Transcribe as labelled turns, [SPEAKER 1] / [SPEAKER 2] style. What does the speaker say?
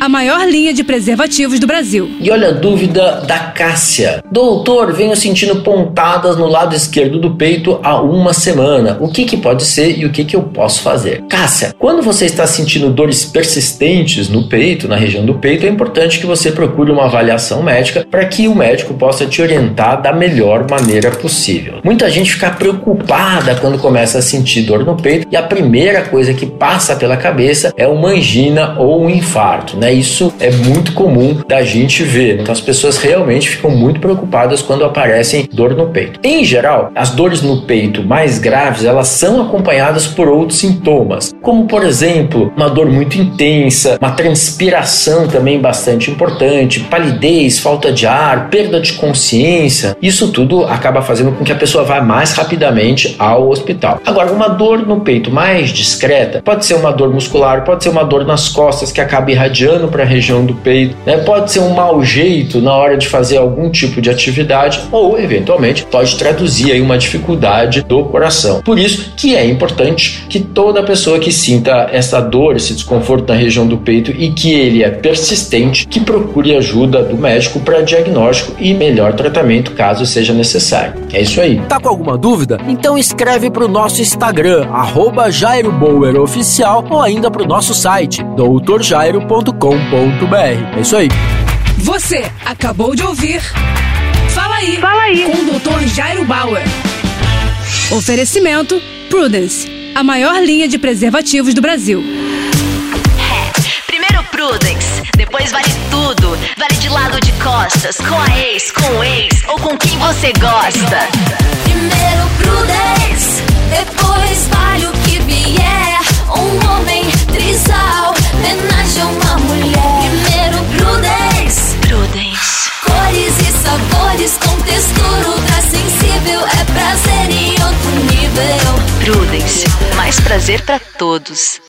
[SPEAKER 1] a maior linha de preservativos do Brasil.
[SPEAKER 2] E olha a dúvida da Cássia. Doutor, venho sentindo pontadas no lado esquerdo do peito há uma semana. O que, que pode ser e o que, que eu posso fazer? Cássia, quando você está sentindo dores persistentes no peito, na região do peito, é importante que você procure uma avaliação médica para que o médico possa te orientar da melhor maneira possível. Muita gente fica preocupada quando começa a sentir dor no peito e a primeira coisa que passa pela cabeça é uma angina ou um infarto, né? Né? Isso é muito comum da gente ver. Então as pessoas realmente ficam muito preocupadas quando aparecem dor no peito. Em geral, as dores no peito mais graves, elas são acompanhadas por outros sintomas, como por exemplo, uma dor muito intensa, uma transpiração também bastante importante, palidez, falta de ar, perda de consciência. Isso tudo acaba fazendo com que a pessoa vá mais rapidamente ao hospital. Agora, uma dor no peito mais discreta pode ser uma dor muscular, pode ser uma dor nas costas que acaba irradiando para a região do peito, né? pode ser um mau jeito na hora de fazer algum tipo de atividade ou, eventualmente, pode traduzir aí uma dificuldade do coração. Por isso que é importante que toda pessoa que sinta essa dor, esse desconforto na região do peito e que ele é persistente, que procure ajuda do médico para diagnóstico e melhor tratamento caso seja necessário. É isso aí.
[SPEAKER 3] Tá com alguma dúvida? Então escreve para o nosso Instagram, arroba Jairo Oficial, ou ainda para o nosso site, doutorjairo.com www.fala.com.br. É isso aí.
[SPEAKER 1] Você acabou de ouvir Fala aí,
[SPEAKER 4] Fala aí.
[SPEAKER 1] com o Dr. Jairo Bauer. Oferecimento Prudence, a maior linha de preservativos do Brasil.
[SPEAKER 5] É, primeiro Prudence, depois vale tudo. Vale de lado de costas, com a ex, com o ex ou com quem você gosta.
[SPEAKER 6] Primeiro Prudence, depois
[SPEAKER 5] mais prazer para todos.